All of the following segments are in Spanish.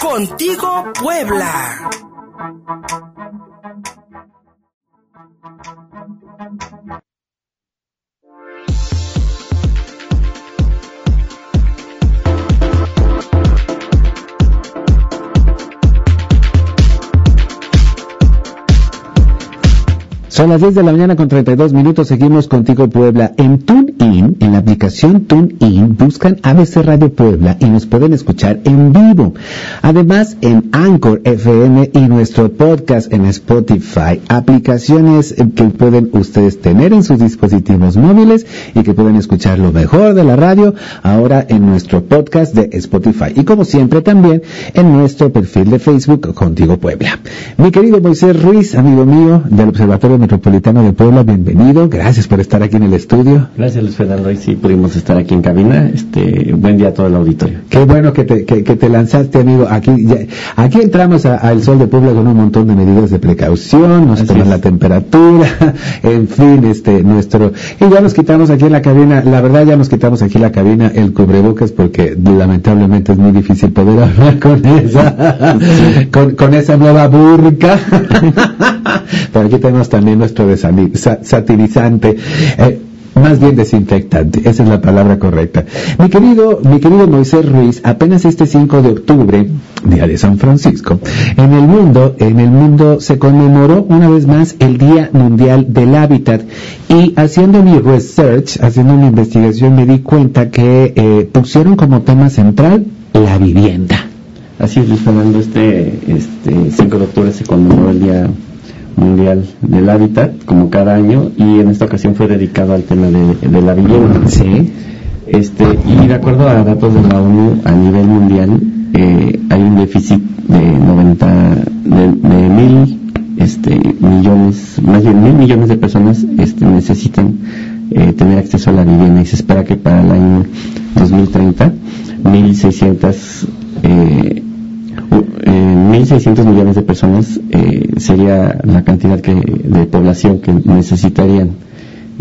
Contigo Puebla. Son las 10 de la mañana con 32 minutos. Seguimos contigo Puebla. En TuneIn, en la aplicación TuneIn, buscan ABC Radio Puebla y nos pueden escuchar en vivo. Además, en Anchor FM y nuestro podcast en Spotify. Aplicaciones que pueden ustedes tener en sus dispositivos móviles y que pueden escuchar lo mejor de la radio ahora en nuestro podcast de Spotify. Y como siempre también en nuestro perfil de Facebook Contigo Puebla. Mi querido Moisés Ruiz, amigo mío del Observatorio Metropolitano de Puebla, bienvenido. Gracias por estar aquí en el estudio. Gracias, Luis Fernando. Hoy sí pudimos estar aquí en cabina. Este, buen día a todo el auditorio. Qué bueno que te, que, que te lanzaste, amigo. Aquí, ya, aquí entramos al Sol de Puebla con un montón de medidas de precaución, nos toman la temperatura, en fin, este, nuestro, y ya nos quitamos aquí en la cabina, la verdad ya nos quitamos aquí en la cabina el cubrebocas porque lamentablemente es muy difícil poder hablar con esa, con, con esa nueva burca. Pero aquí tenemos también nuestro desani- sa- satirizante. Eh, más bien desinfectante, esa es la palabra correcta. Mi querido, mi querido Moisés Ruiz, apenas este 5 de octubre, día de San Francisco, en el mundo, en el mundo se conmemoró una vez más el Día Mundial del Hábitat y haciendo mi research, haciendo mi investigación me di cuenta que eh, pusieron como tema central la vivienda. Así es, Luis Fernando. Este, este 5 de octubre se conmemoró el Día Mundial del Hábitat, como cada año, y en esta ocasión fue dedicado al tema de, de la vivienda. Sí. Este, y de acuerdo a datos de la ONU a nivel mundial, eh, hay un déficit de 90, de, de mil este, millones, más bien mil millones de personas este, necesitan eh, tener acceso a la vivienda y se espera que para el año 2030 1.600 eh, eh, 1.600 millones de personas eh, sería la cantidad que, de población que necesitarían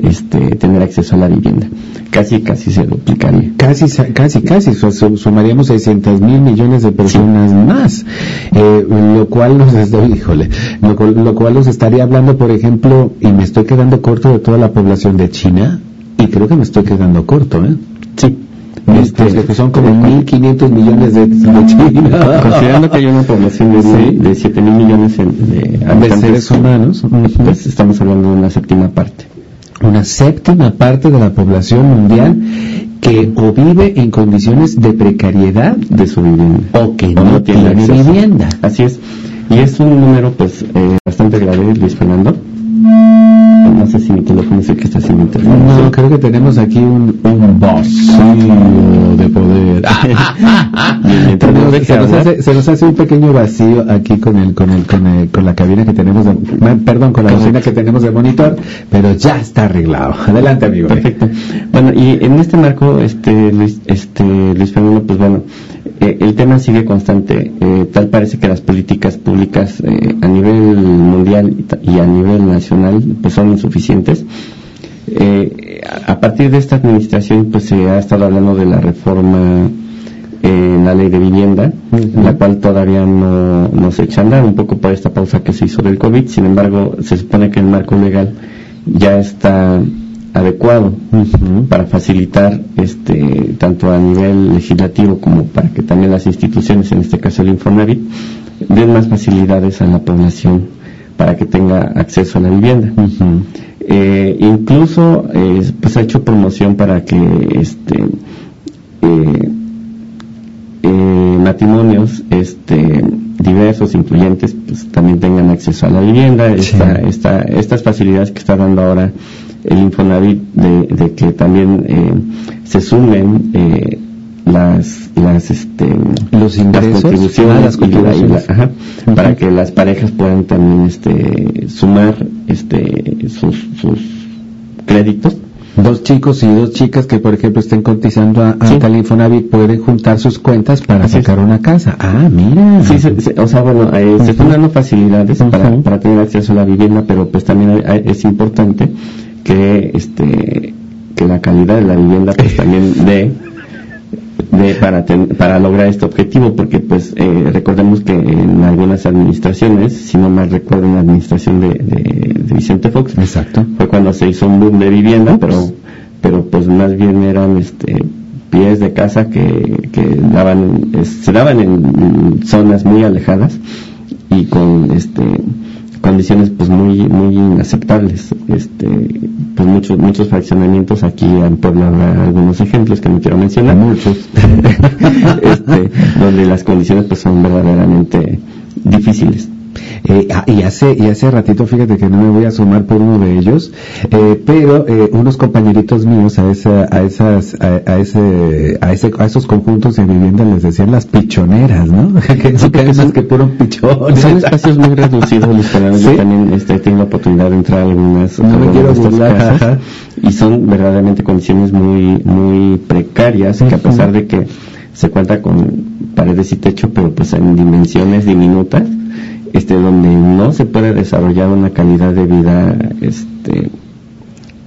este, tener acceso a la vivienda. Casi, casi se duplicaría. Casi, casi, casi, su- su- sumaríamos 600 mil millones de personas más, eh, lo cual nos está, híjole, lo, lo cual nos estaría hablando, por ejemplo, y me estoy quedando corto de toda la población de China, y creo que me estoy quedando corto, ¿eh? Sí. Este, que son como 1.500 millones de, de China. Considerando que hay una población de, Sí. de 7 mil millones en- de habitantes, seres humanos. pues estamos hablando de una séptima parte. Una séptima parte de la población mundial que o vive en condiciones de precariedad de su vivienda. o que no, tiene, acceso. vivienda. Así es. Y es un número pues eh, bastante grave, Luis Fernando. No sé si mi teléfono el que está sin internet. No, creo que tenemos aquí un, un vacío de poder. Se, nos hace, se nos hace un pequeño vacío aquí con el, con el, con el, con la cabina que tenemos, de, perdón, con la bocina que tenemos de monitor, pero ya está arreglado. Adelante, amigo. Perfecto. Bueno, y en este marco, este Luis, este Luis Fernando, pues bueno, eh, el tema sigue constante. Eh, tal parece que las políticas públicas eh, a nivel mundial y a nivel nacional, pues son insuficientes. Eh, a a partir de esta administración, pues se ha estado hablando de la reforma en la ley de vivienda, la cual todavía no, no se echa a andar, un poco por esta pausa que se hizo del COVID. Sin embargo, se supone que el marco legal ya está adecuado para facilitar este tanto a nivel legislativo como para que también las instituciones, en este caso el Infonavit, den más facilidades a la población para que tenga acceso a la vivienda. Eh, incluso eh, pues ha hecho promoción para que este eh, eh, matrimonios este diversos incluyentes pues también tengan acceso a la vivienda. Esta, esta, estas facilidades que está dando ahora el Infonavit de, de que también eh, se sumen eh, las las este Los ingresos, las contribuciones, ah, las y la- y la- contribuciones. para que las parejas puedan también este sumar este sus, sus créditos Dos chicos y dos chicas que, por ejemplo, estén cotizando a, Sí. Infonavit pueden juntar sus cuentas para Así es. sacar una casa. Ah, mira. Sí, se- se- o sea, bueno, eh, se están dando facilidades para, para tener acceso a la vivienda, pero pues también hay- hay- es importante que este que la calidad de la vivienda pues también dé para, para lograr este objetivo, porque pues eh, recordemos que en algunas administraciones, si no mal recuerdo en la administración de, de, Vicente Fox, Exacto. fue cuando se hizo un boom de vivienda, pero pero pues más bien eran este pies de casa que, que daban, se daban en zonas muy alejadas y con este condiciones pues muy muy inaceptables. Este pues muchos muchos fraccionamientos aquí en Puebla algunos ejemplos que no quiero mencionar. Muchos. Este, donde las condiciones pues son verdaderamente difíciles eh, ah, y hace y hace ratito, fíjate que no me voy a sumar por uno de ellos, eh, pero eh, unos compañeritos míos a esa, a esas, a, ese, a ese, a esos conjuntos de vivienda les decían las pichoneras, ¿no? que no más que puro pichón. Son espacios muy reducidos, los ¿Sí? Yo también este, tengo la oportunidad de entrar a algunas. No me quiero burlar. y son verdaderamente condiciones muy, muy precarias, que a pesar de que se cuenta con paredes y techo, pero pues en dimensiones diminutas, este, donde no se puede desarrollar una calidad de vida este,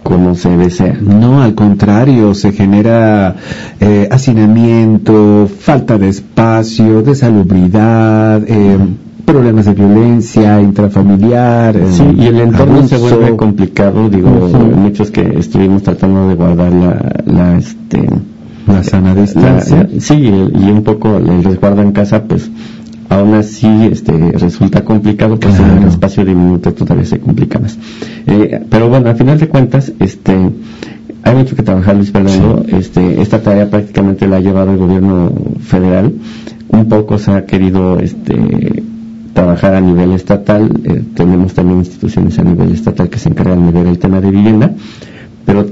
como se desea. No, al contrario, se genera eh, hacinamiento, falta de espacio, de salubridad, eh, problemas de violencia intrafamiliar. sí, y el entorno se vuelve complicado, digo, muchos que estuvimos tratando de guardar la, la este, la sana distancia. sí, y, un poco el resguardo en casa, pues aún así este, resulta complicado, pues en un espacio diminuto todavía se complica más. Eh, pero bueno, al final de cuentas, este, hay mucho que trabajar, Luis Fernando. Este, esta tarea prácticamente la ha llevado el gobierno federal. Un poco se ha querido este, trabajar a nivel estatal. Eh, tenemos también instituciones a nivel estatal que se encargan de ver el tema de vivienda. Pero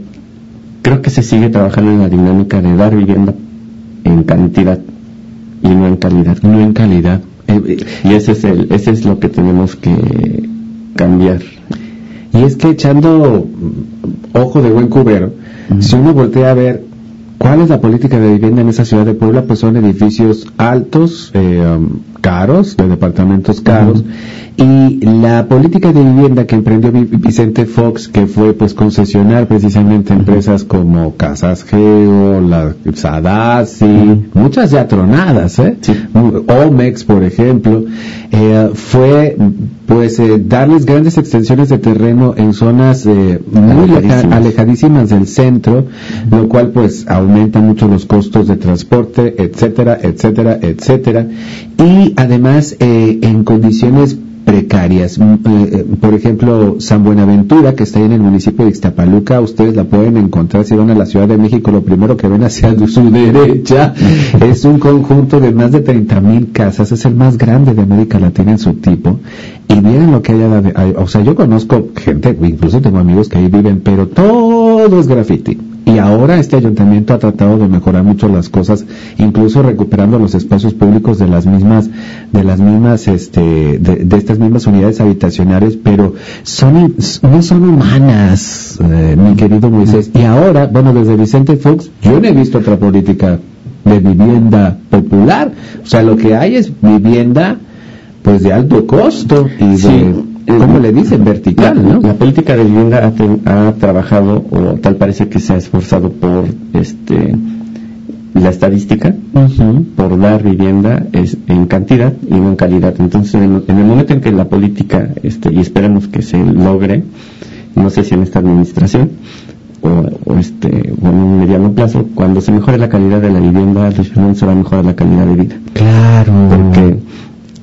creo que se sigue trabajando en la dinámica de dar vivienda en cantidad y no en calidad. No en calidad. Eh, y ese es, el, ese es lo que tenemos que cambiar. Y es que echando ojo de buen cubero, si uno voltea a ver cuál es la política de vivienda en esa ciudad de Puebla, pues son edificios altos, eh, um, caros, de departamentos caros, y la política de vivienda que emprendió Vicente Fox, que fue pues concesionar precisamente empresas como Casas Geo, la Sadasi, muchas ya tronadas, ¿eh? Omex, por ejemplo, eh, fue pues eh, darles grandes extensiones de terreno en zonas eh, muy alejadísimas. del centro, lo cual pues aumenta mucho los costos de transporte, etcétera, etcétera, etcétera, y además en condiciones precarias. Mm, eh, eh, por ejemplo, San Buenaventura, que está ahí en el municipio de Ixtapaluca, ustedes la pueden encontrar si van a la Ciudad de México, lo primero que ven hacia su derecha es un conjunto de más de 30 mil casas, es el más grande de América Latina en su tipo, y miren lo que hay, o sea, yo conozco gente, incluso tengo amigos que ahí viven, pero todo es graffiti y ahora este ayuntamiento ha tratado de mejorar mucho las cosas, incluso recuperando los espacios públicos de las mismas, de las mismas, este, de, estas mismas unidades habitacionales, pero son, no son humanas, eh, mi querido Moisés. Y ahora, bueno, desde Vicente Fox, yo no he visto otra política de vivienda popular. O sea, lo que hay es vivienda, pues de alto costo y de, ¿cómo le dicen? Vertical, ¿no? La política de vivienda ha, trabajado, o tal parece que se ha esforzado por este la estadística, por dar vivienda es en cantidad y no en calidad. Entonces, en, el momento en que la política, este, y esperemos que se logre, no sé si en esta administración, o, este o en un mediano plazo, cuando se mejore la calidad de la vivienda, se va a mejorar la calidad de vida. Claro. Porque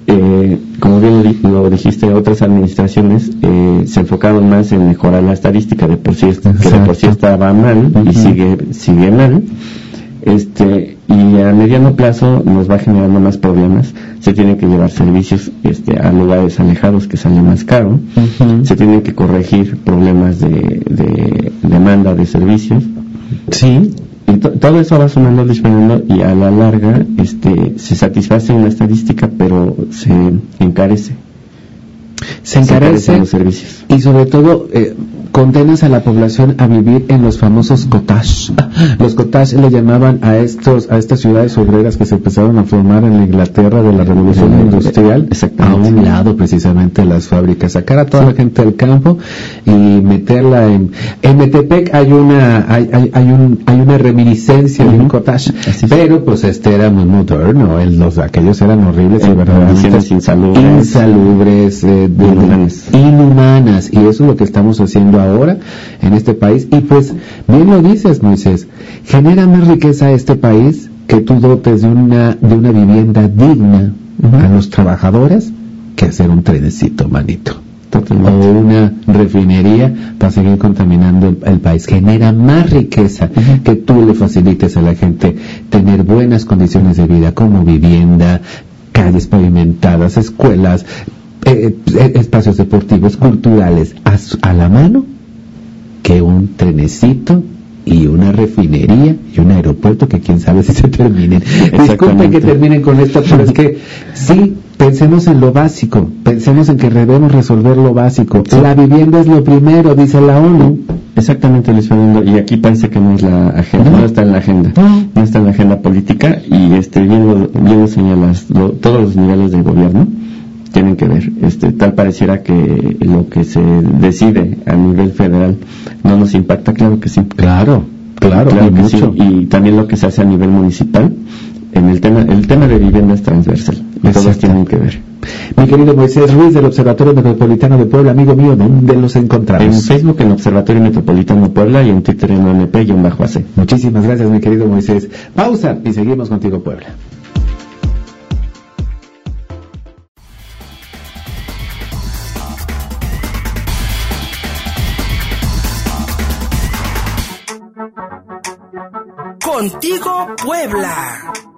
eh, como bien lo dijiste, otras administraciones eh, se enfocaron más en mejorar la estadística de por sí, que de por sí estaba mal y sigue, sigue mal. Este, y a mediano plazo nos va generando más problemas. Se tienen que llevar servicios este, a lugares alejados que sale más caro. Se tienen que corregir problemas de, de demanda de servicios. Sí todo eso va sumando, disminuyendo y a la larga este, se satisface una estadística, pero se encarece. Se encarece. los servicios. y sobre todo eh, condenas a la población a vivir en los famosos cottage. Los cottage le llamaban a estos a estas ciudades obreras que se empezaron a formar en la Inglaterra de la Revolución Industrial, a un lado precisamente de las fábricas, sacar a toda la gente del campo y meterla en en Metepec hay una hay, hay, hay, un, hay una reminiscencia de un cottage, pero pues este era muy moderno, el, los aquellos eran horribles y verdaderamente insalubres, insalubres eh, inhumanas. inhumanas y eso es lo que estamos haciendo ahora en este país. Y pues, bien lo dices, Moisés, genera más riqueza a este país que tú dotes de una, de una vivienda digna a los trabajadores que hacer un trenecito, manito. O una refinería para seguir contaminando el, país. Genera más riqueza que tú le facilites a la gente tener buenas condiciones de vida como vivienda, calles pavimentadas, escuelas, eh, eh, espacios deportivos, culturales a, a la mano que un trenecito y una refinería y un aeropuerto que quién sabe si se terminen. Disculpen que terminen con esto, pero es que sí, pensemos en lo básico, pensemos en que debemos resolver lo básico. La vivienda es lo primero, dice la ONU. Exactamente, Luis Fernando, y aquí parece que no es la agenda, no, está en la agenda, no. está en la agenda política y este bien lo, bien señalas todos los niveles del gobierno tienen que ver. Este, tal pareciera que lo que se decide a nivel federal no nos impacta, claro que sí. Claro, claro, claro que sí. Y también lo que se hace a nivel municipal. En el tema, el tema de vivienda es transversal. Todos tienen que ver. Mi querido Moisés Ruiz del Observatorio Metropolitano de Puebla, amigo mío, ¿dónde los encontramos? En Facebook en Observatorio Metropolitano Puebla y en Twitter en ONP-AC. Muchísimas gracias, mi querido Moisés. Pausa y seguimos contigo, Puebla. Contigo Puebla.